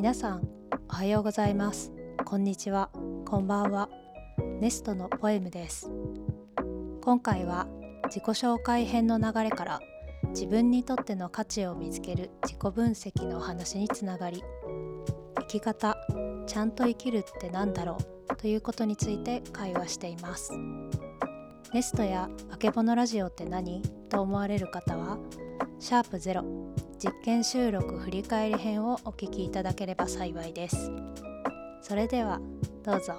皆さんおはようございます。こんにちは。こんばんは。ネストのポエムです。今回は自己紹介編の流れから自分にとっての価値を見つける自己分析のお話につながり生き方ちゃんと生きるって何だろう？ということについて会話しています。ネストやあけぼのラジオって何？と思われる方はシャープゼロ。実験収録振り返り編をお聞きいただければ幸いです。それではどうぞ。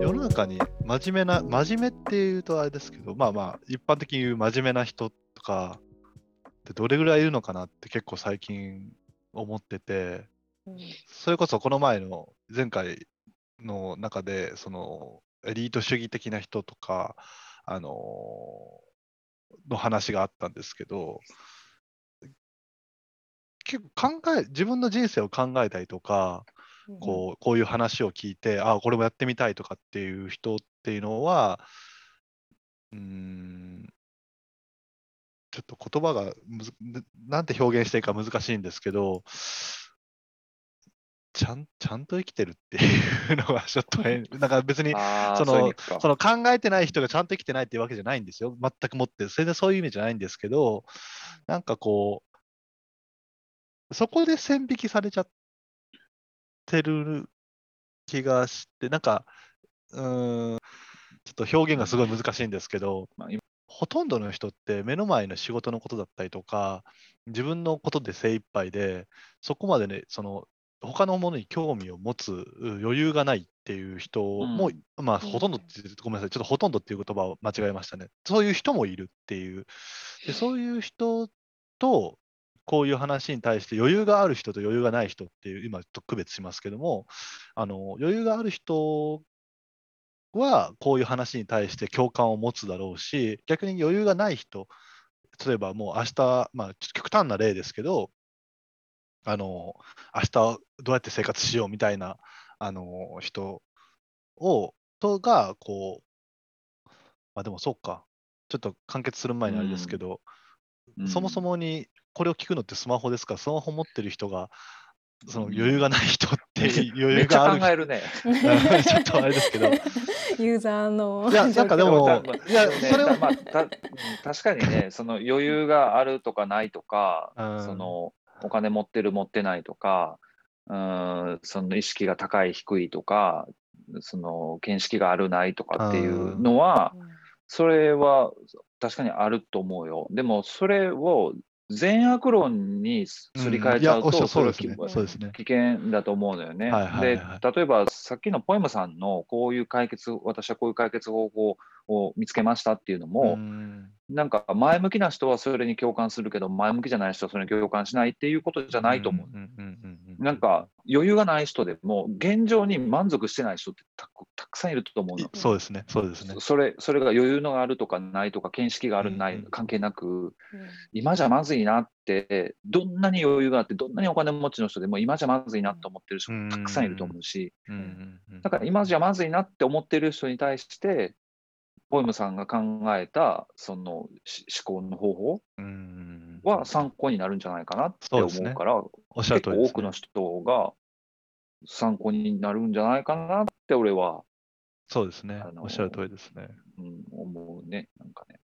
世の中に真面目な、真面目っていうとあれですけど、まあまあ、一般的に言う真面目な人とかってどれぐらいいるのかなって結構最近思ってて、それこそこの前の前回の中で、そのエリート主義的な人とか、あのの話があったんですけど、結構考え、自分の人生を考えたりとか、こうこういう話を聞いて、あこれもやってみたいとかっていう人っていうのは、うーん、ちょっと言葉がむず、なんて表現していいか難しいんですけど、ちゃんちゃんと生きてるっていうのがちょっと変、なんか別にそのその考えてない人がちゃんと生きてないっていうわけじゃないんですよ、全くもって、全然そういう意味じゃないんですけど、なんかこう、そこで線引きされちゃってる気がして、なんか、うーん、ちょっと表現がすごい難しいんですけど、まあ、ほとんどの人って目の前の仕事のことだったりとか、自分のことで精一杯で、そこまでね、その他のものに興味を持つ余裕がないっていう人も、うん、まあ、ほとんどごめんなさい、ちょっとほとんどっていう言葉を間違えましたね。そういう人もいるっていう。でそういう人と、こういう話に対して余裕がある人と余裕がない人っていう、今、と区別しますけども、あの余裕がある人は、こういう話に対して共感を持つだろうし、逆に余裕がない人、例えばもう明日、まあ、極端な例ですけど、あの、明日どうやって生活しようみたいな、あの、人を、とが、こう、まあでもそうか、ちょっと完結する前にあれですけど、うん、そもそもにこれを聞くのってスマホですか？ら、スマホ持ってる人が、その余裕がない人って余裕がある。考えるね。ちょっとあれですけど。ユーザーの。いや、なんかでも、いや、それは、まあ、た確かにね、その余裕があるとかないとか、うん、そのお金持ってる持ってないとか、うん、その意識が高い低いとか、その見識があるないとかっていうのは、それは確かにあると思うよ。でもそれを善悪論にすり替えちゃうと、うん、それ危険だと思うのよね。で、例えばさっきのポエムさんのこういう解決、私はこういう解決方法を見つけましたっていうのも、うん。なんか前向きな人はそれに共感するけど、前向きじゃない人はそれに共感しないっていうことじゃないと思う。なんか余裕がない人でも、現状に満足してない人ってたくさんいると思うの。そうですね、そうですね。それそれが余裕のあるとかないとか、見識がある、ない、関係なく、今じゃまずいなって、どんなに余裕があって、どんなにお金持ちの人でも、今じゃまずいなと思ってる人たくさんいると思うし、だから今じゃまずいなって思ってる人に対して、ポエムさんが考えたその思考の方法は参考になるんじゃないかなって思うから、ね、結構多くの人が参考になるんじゃないかなって俺は。そうですね。おっしゃる通りですね。うん、思うね。なんかね。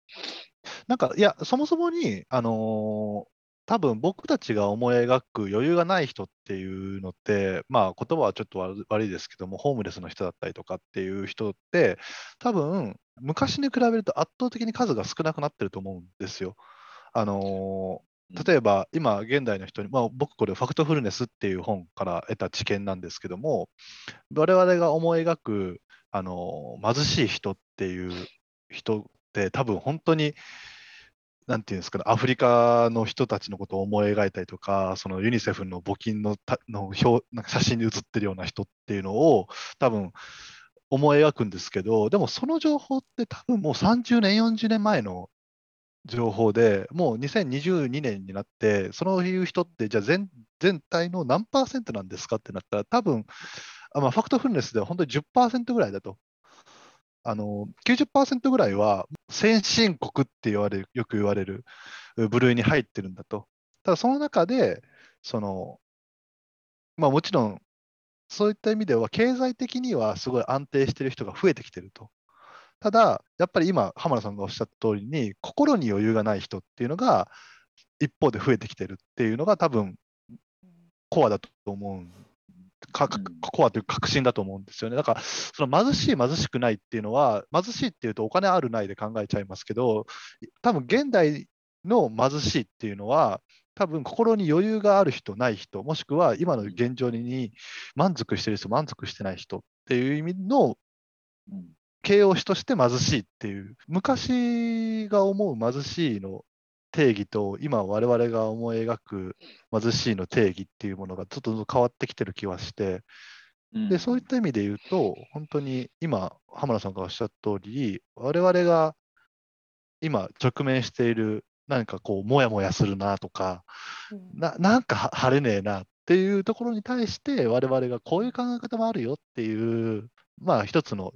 なんか、いや、そもそもに、あのー多分僕たちが思い描く余裕がない人っていうのって、まあ言葉はちょっと悪いですけども、ホームレスの人だったりとかっていう人って、多分昔に比べると圧倒的に数が少なくなってると思うんですよ。あのー、例えば今現代の人に、まあ、僕これファクトフルネスっていう本から得た知見なんですけども我々が思い描く、あのー、貧しい人っていう人って多分本当になんていうんですかね、アフリカの人たちのことを思い描いたりとか、そのユニセフの募金のたの表なんか写真に写ってるような人っていうのを多分思い描くんですけど、でもその情報って多分もう30年、40年前の情報で、もう2022年になって、そういう人って、じゃあ全全体の何パーセントなんですかってなったら、多分あまあ、ファクトフルネスでは本当に10%ぐらいだと。あの90%ぐらいは先進国って言われるよく言われる部類に入ってるんだと。ただその中でそのまあもちろんそういった意味では経済的にはすごい安定してる人が増えてきてると。ただ、やっぱり今、浜田さんがおっしゃった通りに、心に余裕がない人っていうのが、一方で増えてきてるっていうのが、多分コアだと思うんかコアという確信だと思うんですよね。だから、その貧しい、貧しくないっていうのは、貧しいっていうとお金あるないで考えちゃいますけど、多分現代の貧しいっていうのは、多分心に余裕がある人、ない人、もしくは今の現状に満足してる人、満足してない人っていう意味の形容詞として貧しいっていう、昔が思う貧しいの定義と、今我々が思い描く貧しいの定義っていうものがちょっと変わってきてる気はして、でそういった意味で言うと、本当に今、浜田さんがおっしゃった通り、我々が今直面している何かこう、もやもやするなとか、ななんか晴れねえなっていうところに対して、我々がこういう考え方もあるよっていう、まあ一つの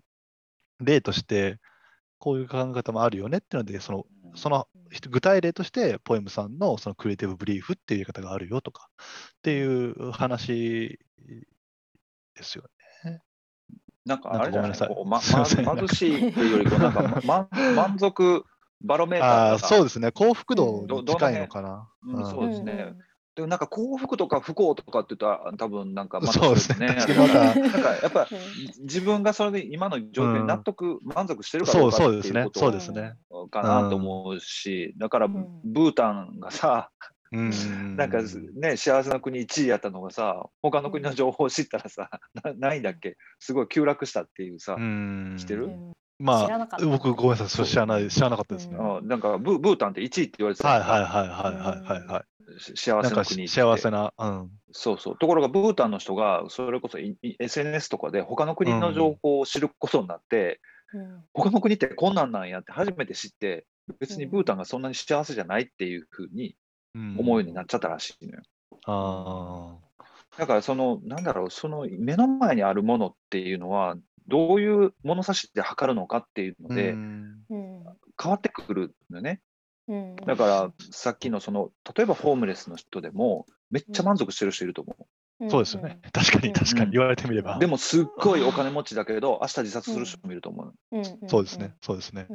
例として、こういう考え方もあるよねっていうので、そのその具体例として、ポエムさんのそのクリエイティブブリーフっていう言い方があるよとかっていう話ですよね。なんかあれじゃない？ですか、ま、貧しいというよりなんか、ま、満足バロメーターそうですね、幸福度近いのかな。うん、そうですね。でもなんか幸福とか不幸とかって言ったら多分なんかまたそうですね。なんかやっぱ 自分がそれで今の状況に納得、満足してるかどうかっていうことかなと思うし、だからブータンがさ、なんかね幸せな国1位やったのがさ他の国の情報を知ったらさないんだっけ？すごい急落したっていうさ知ってる？まあ、僕、ごめんなさい、それ知らない、知らなかったですね。うん、なんかブ、ブータンって1位って言われてたはいはいはいはいはいはい。幸せな国幸せな、うん。そうそう。ところが、ブータンの人が、それこそ SNS とかで、他の国の情報を知ることになって、うん、他の国ってこんなんなんやって初めて知って、別にブータンがそんなに幸せじゃないっていうふうに思うようになっちゃったらしいのよ。うん、ああ。だから、その、なんだろう、その目の前にあるものっていうのは、どういう物差しで測るのかっていうので、変わってくるのね。だからさっきのその例えばホームレスの人でもめっちゃ満足してる人いると思う。そうですよね。確かに確かに言われてみれば。でもすっごいお金持ちだけど明日自殺する人もいると思う。そうですね。そうですね。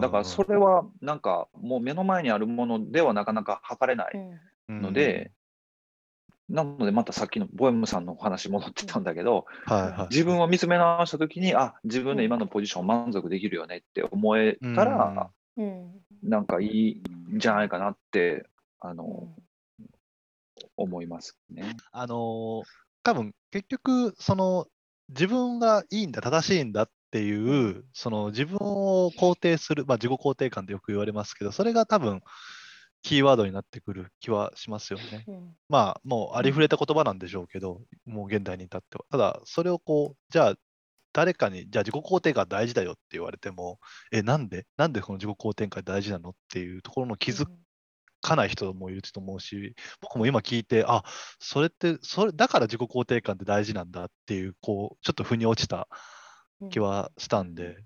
だからそれはなんかもう目の前にあるものではなかなか測れないので、なのでまたさっきのボエムさんのお話戻ってたんだけど、はいはい、自分を見つめ直した時にあ自分の今のポジション満足できるよねって思えたら、うん、なんかいいんじゃないかなってあの、思いますね。あの多分結局その自分がいいんだ正しいんだっていうその自分を肯定する、まあ、自己肯定感ってよく言われますけどそれが多分キーワードになってくる気はしますよね。うん、まあ、もうありふれた言葉なんでしょうけど、もう現代に至っては。ただ、それをこう、じゃあ、誰かに、じゃあ自己肯定感大事だよって言われても、え、なんで？なんでこの自己肯定感大事なのっていうところの気づかない人もいると思うし、僕も今聞いて、あ、それって、それだから自己肯定感って大事なんだっていう、こう、ちょっと腑に落ちた気はしたんで。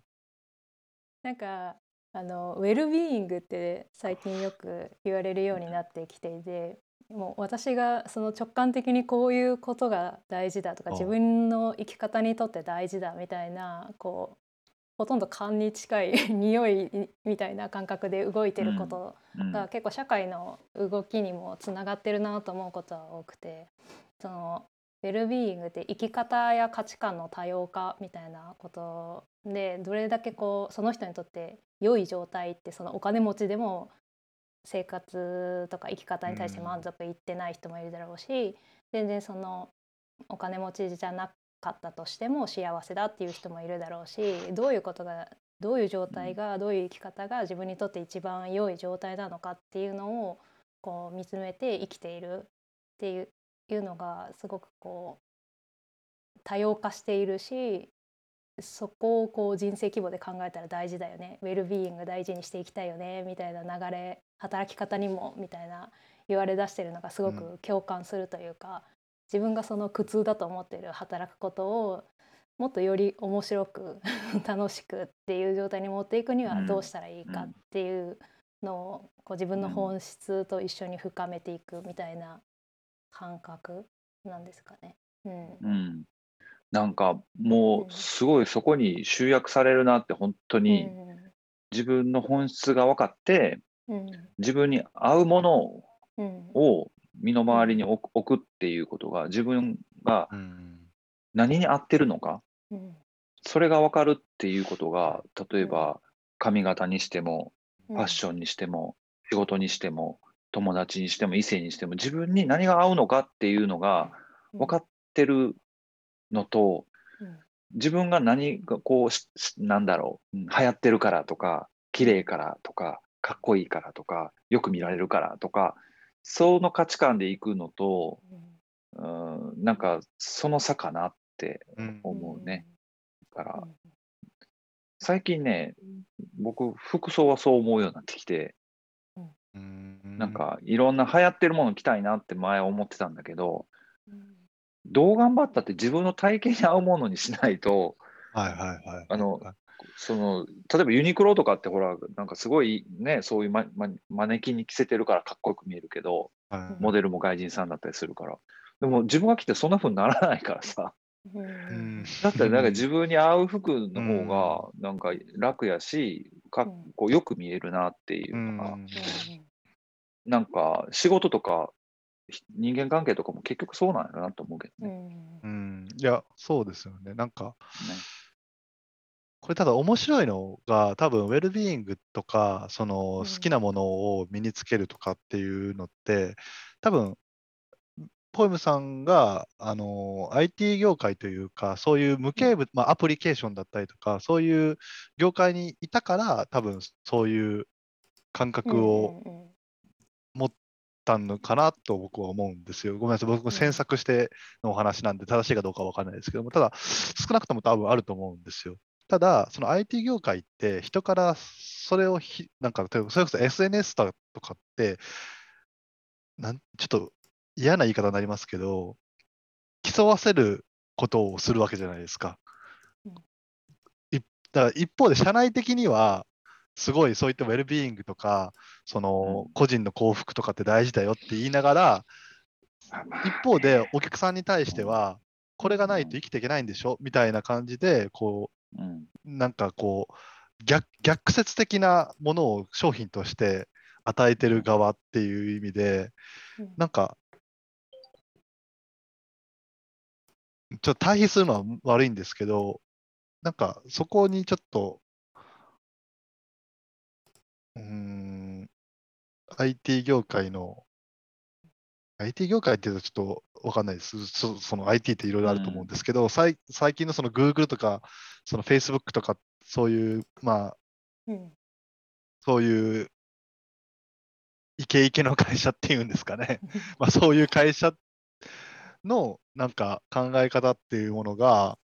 なんかあのウェルビーイングって最近よく言われるようになってきていてもう私がその直感的にこういうことが大事だとか自分の生き方にとって大事だみたいなこうほとんど勘に近い匂いみたいな感覚で動いてることが結構社会の動きにもつながってるなと思うことは多くてそのウェルビーイングって生き方や価値観の多様化みたいなことでどれだけこうその人にとって良い状態ってそのお金持ちでも生活とか生き方に対して満足いってない人もいるだろうし全然そのお金持ちじゃなかったとしても幸せだっていう人もいるだろうしどういうことがどういう状態がどういう生き方が自分にとって一番良い状態なのかっていうのをこう見つめて生きているっていういうのがすごくこう多様化しているしそこをこう人生規模で考えたら大事だよね。ウェルビーイング大事にしていきたいよね。みたいな流れ働き方にもみたいな言われ出してるのがすごく共感するというか、自分がその苦痛だと思ってる働くことをもっとより面白く 楽しくっていう状態に持っていくにはどうしたらいいかっていうのをこう自分の本質と一緒に深めていくみたいな感覚なんですかね。うん、うん、なんかもうすごいそこに集約されるなって本当に自分の本質が分かって、うん、自分に合うものを身の回りに置くっていうことが自分が何に合ってるのか、うん、それが分かるっていうことが例えば髪型にしてもファッションにしても仕事にしても友達にしても異性にしても自分に何が合うのかっていうのが分かってるのと、自分が何がこうなんだろう、流行ってるからとか綺麗からとかかっこいいからとかよく見られるからとかその価値観でいくのと、うん、なんかその差かなって思うね。だから最近ね僕服装はそう思うようになってきてなんかいろんな流行ってるもの着たいなって前思ってたんだけど、どう頑張ったって自分の体型に合うものにしないと、はいはいはい。あの、その例えばユニクロとかってほらなんかすごいねそういうマママネキンに着せてるからかっこよく見えるけど、はい、モデルも外人さんだったりするから。でも自分が着てそんなふうにならないからさ、うん、だったらなんか自分に合う服の方がなんか楽やしかっこよく見えるなっていうのが、うん、なんか仕事とか人間関係とかも結局そうなんやなと思うけどね。うん、いや、そうですよね。なんか、ね、これただ面白いのが、多分ウェルビーイングとか、その好きなものを身につけるとかっていうのって、多分ポエムさんがあの IT 業界というか、そういう無形物、まあ、アプリケーションだったりとか、そういう業界にいたから、多分そういう感覚を持ったのかなと僕は思うんですよ。ごめんなさい、僕も詮索してのお話なんで、正しいかどうかわからないですけども、ただ、少なくとも多分あると思うんですよ。ただ、その IT 業界って人からそれをひ、なんか、それこそ SNS とかって、なんちょっと嫌な言い方になりますけど、競わせることをするわけじゃないですか。だから一方で社内的にはすごいそういったウェルビーイングとかその個人の幸福とかって大事だよって言いながら、一方でお客さんに対してはこれがないと生きていけないんでしょ？みたいな感じでこう、なんかこう逆逆説的なものを商品として与えてる側っていう意味で、なんかちょっと対比するのは悪いんですけど、なんかそこにちょっと、うん、IT 業界の、IT 業界っていうとちょっとわかんないです。そその IT っていろいろあると思うんですけど、うん、最最近のその Google とか、その Facebook とか、そういう、まあ、うん、そういうイケイケの会社っていうんですかね。まあそういう会社のなんか考え方っていうものが、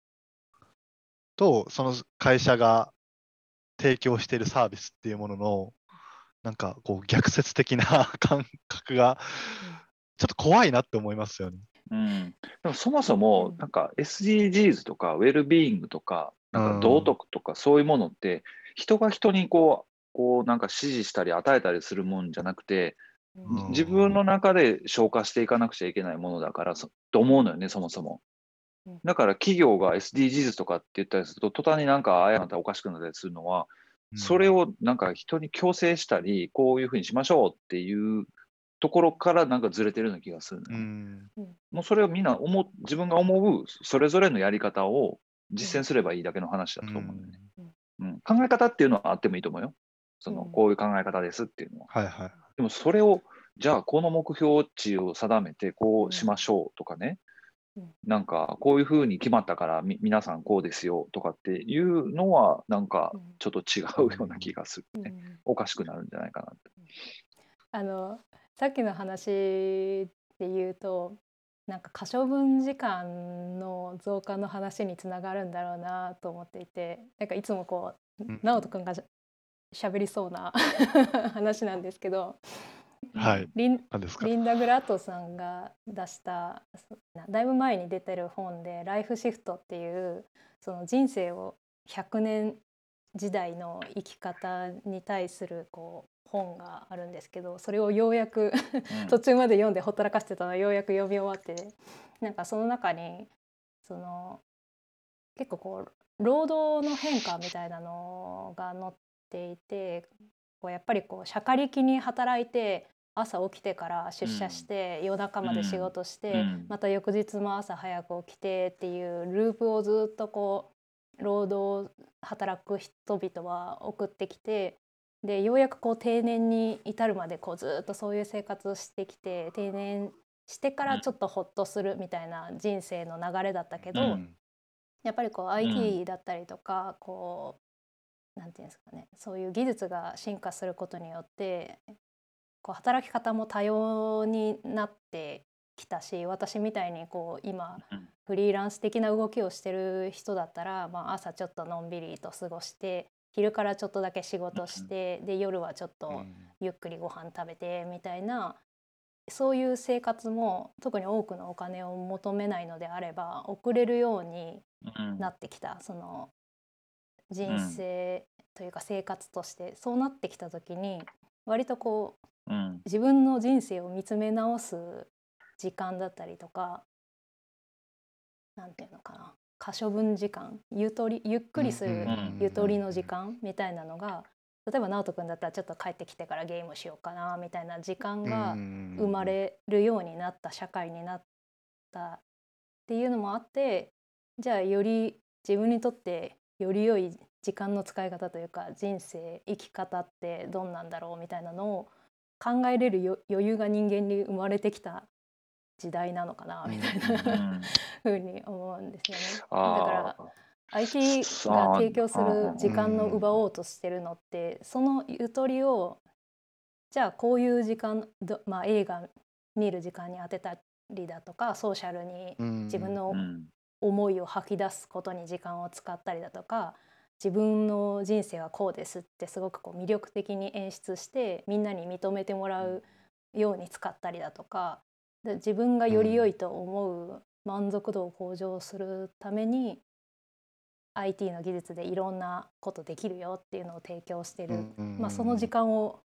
と、その会社が提供しているサービスっていうものの、なんかこう逆説的な 感覚が、ちょっと怖いなって思いますよね。うん、でもそもそもなんか SDGs とかウェルビーイングとかなんか道徳とかそういうものって人が人にこうこうなんか指示したり与えたりするもんじゃなくて自分の中で消化していかなくちゃいけないものだからと思うのよね、そもそも。だから企業が SDGs とかって言ったりすると、途端になんかああやなったらおかしくなったりするのは、それをなんか人に強制したり、こういうふうにしましょうっていうところからなんかずれてるような気がするの、うん、もうそれをみんな思自分が思うそれぞれのやり方を実践すればいいだけの話だと思うよね、うん、うん、考え方っていうのはあってもいいと思うよ。そのこういう考え方ですっていうのは。はいはい、でもそれをじゃあこの目標値を定めてこうしましょうとかね、うん、なんかこういうふうに決まったからみ皆さんこうですよとかっていうのはなんかちょっと違うような気がするね、うん、おかしくなるんじゃないかなって。あのさっきの話で言うとなんか可処分時間の増加の話につながるんだろうなと思っていてなんかいつもこう直人君が喋りそうな話なんですけどはい、リンリンダ・グラットさんが出しただいぶ前に出てる本で「ライフシフト」っていうその人生を100年時代の生き方に対するこう本があるんですけどそれをようやく途中まで読んでほったらかしてたのをようやく読み終わってなんかその中にその結構こう労働の変化みたいなのが載っていてこうやっぱりこうしゃかりきに働いて朝起きてから出社して、夜中まで仕事して、また翌日も朝早く起きてっていうループをずっとこう労働働く人々は送ってきてでようやくこう定年に至るまでこうずっとそういう生活をしてきて定年してからちょっとほっとするみたいな人生の流れだったけど、うん、やっぱりこう IT だったりとか、うん、こうなんていうんですかねそういう技術が進化することによってこう働き方も多様になってきたし私みたいにこう今フリーランス的な動きをしてる人だったら、まあ、朝ちょっとのんびりと過ごして昼からちょっとだけ仕事してで夜はちょっとゆっくりご飯食べてみたいなそういう生活も特に多くのお金を求めないのであれば送れるようになってきた、うん、その人生というか生活として、そうなってきた時に割とこう、うん、自分の人生を見つめ直す時間だったりとか何て言うのかな可処分時間ゆとりゆっくりするゆとりの時間みたいなのが例えば直人君だったらちょっと帰ってきてからゲームしようかなみたいな時間が生まれるようになった社会になったっていうのもあってじゃあより自分にとってより良い時間の使い方というか人生生き方ってどんなんだろうみたいなのを考えれる余裕が人間に生まれてきた時代なのかなみたいな。ふうに思うんですよね。だから IT が提供する時間の奪おうとしてるのってそのゆとりをじゃあこういう時間、まあ、映画見る時間に当てたりだとかソーシャルに自分の思いを吐き出すことに時間を使ったりだとか自分の人生はこうですってすごくこう魅力的に演出してみんなに認めてもらうように使ったりだとか自分がより良いと思う満足度を向上するために IT の技術でいろんなことできるよっていうのを提供してる、まあ、その時間を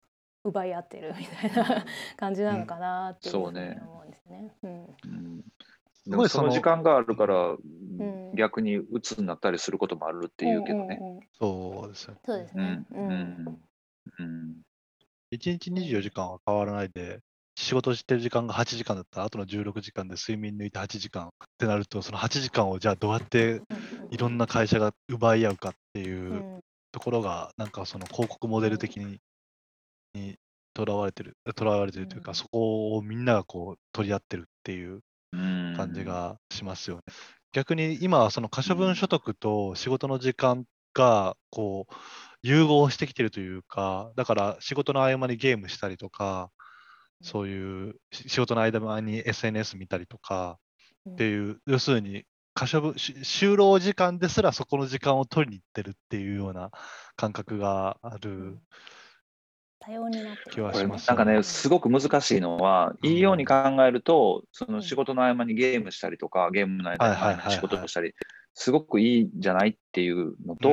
奪い合ってるみたいな 感じなのかなっていうふうに思うんですね。でもその時間があるから、逆に鬱になったりすることもあるっていうけどね。そうですよね。そうですね。うん。うん。1日24時間は変わらないで、仕事してる時間が8時間だった。ら、あとの16時間で睡眠抜いて8時間ってなると、その8時間をじゃあどうやっていろんな会社が奪い合うかっていうところが、なんかその広告モデル的ににとらわれてる、とらわれてるというか、そこをみんながこう取り合ってるっていう感じがしますよね。逆に今はその可処分所得と仕事の時間がこう融合してきてるというか、だから仕事の合間にゲームしたりとか、そういう仕事の間に SNS 見たりとかっていう、要するに可処分就労時間ですらそこの時間を取りに行ってるっていうような感覚がある。多様になって気はします、ね、なんかね、すごく難しいのは、いいように考えると、その仕事の合間にゲームしたりとか、ゲームの間に仕事をしたり、すごくいいんじゃないっていうのと、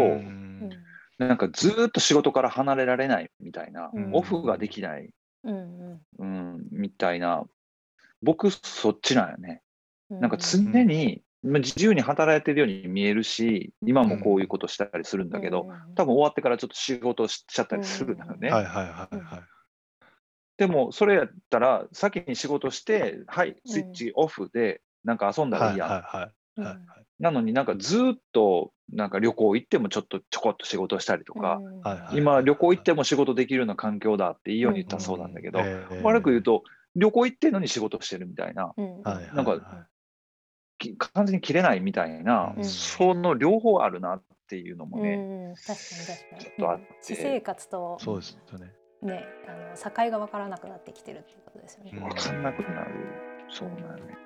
なんかずっと仕事から離れられないみたいな、オフができないうんうん、みたいな、僕、そっちなんよね。なんか常に、ま自由に働いてるように見えるし、今もこういうことしたりするんだけど、多分終わってからちょっと仕事しちゃったりするんだよね。はいはいはいはい。でも、それやったら、先に仕事して、はい、スイッチオフで、なんか遊んだらいいやん。はいはいはい。なのになんかずっとなんか旅行行ってもちょっとちょこっと仕事したりとか、今旅行行っても仕事できるような環境だっていいように言ったそうなんだけど、悪く言うと旅行行ってんのに仕事してるみたいな、なんか完全に切れないみたいな、その両方あるなっていうのもね、確かに確かに。ちょっとあって。私生活とそうですよね。ねあの境が分からなくなってきてるっていうことですよね。分かんなくなる。そうなる。ね。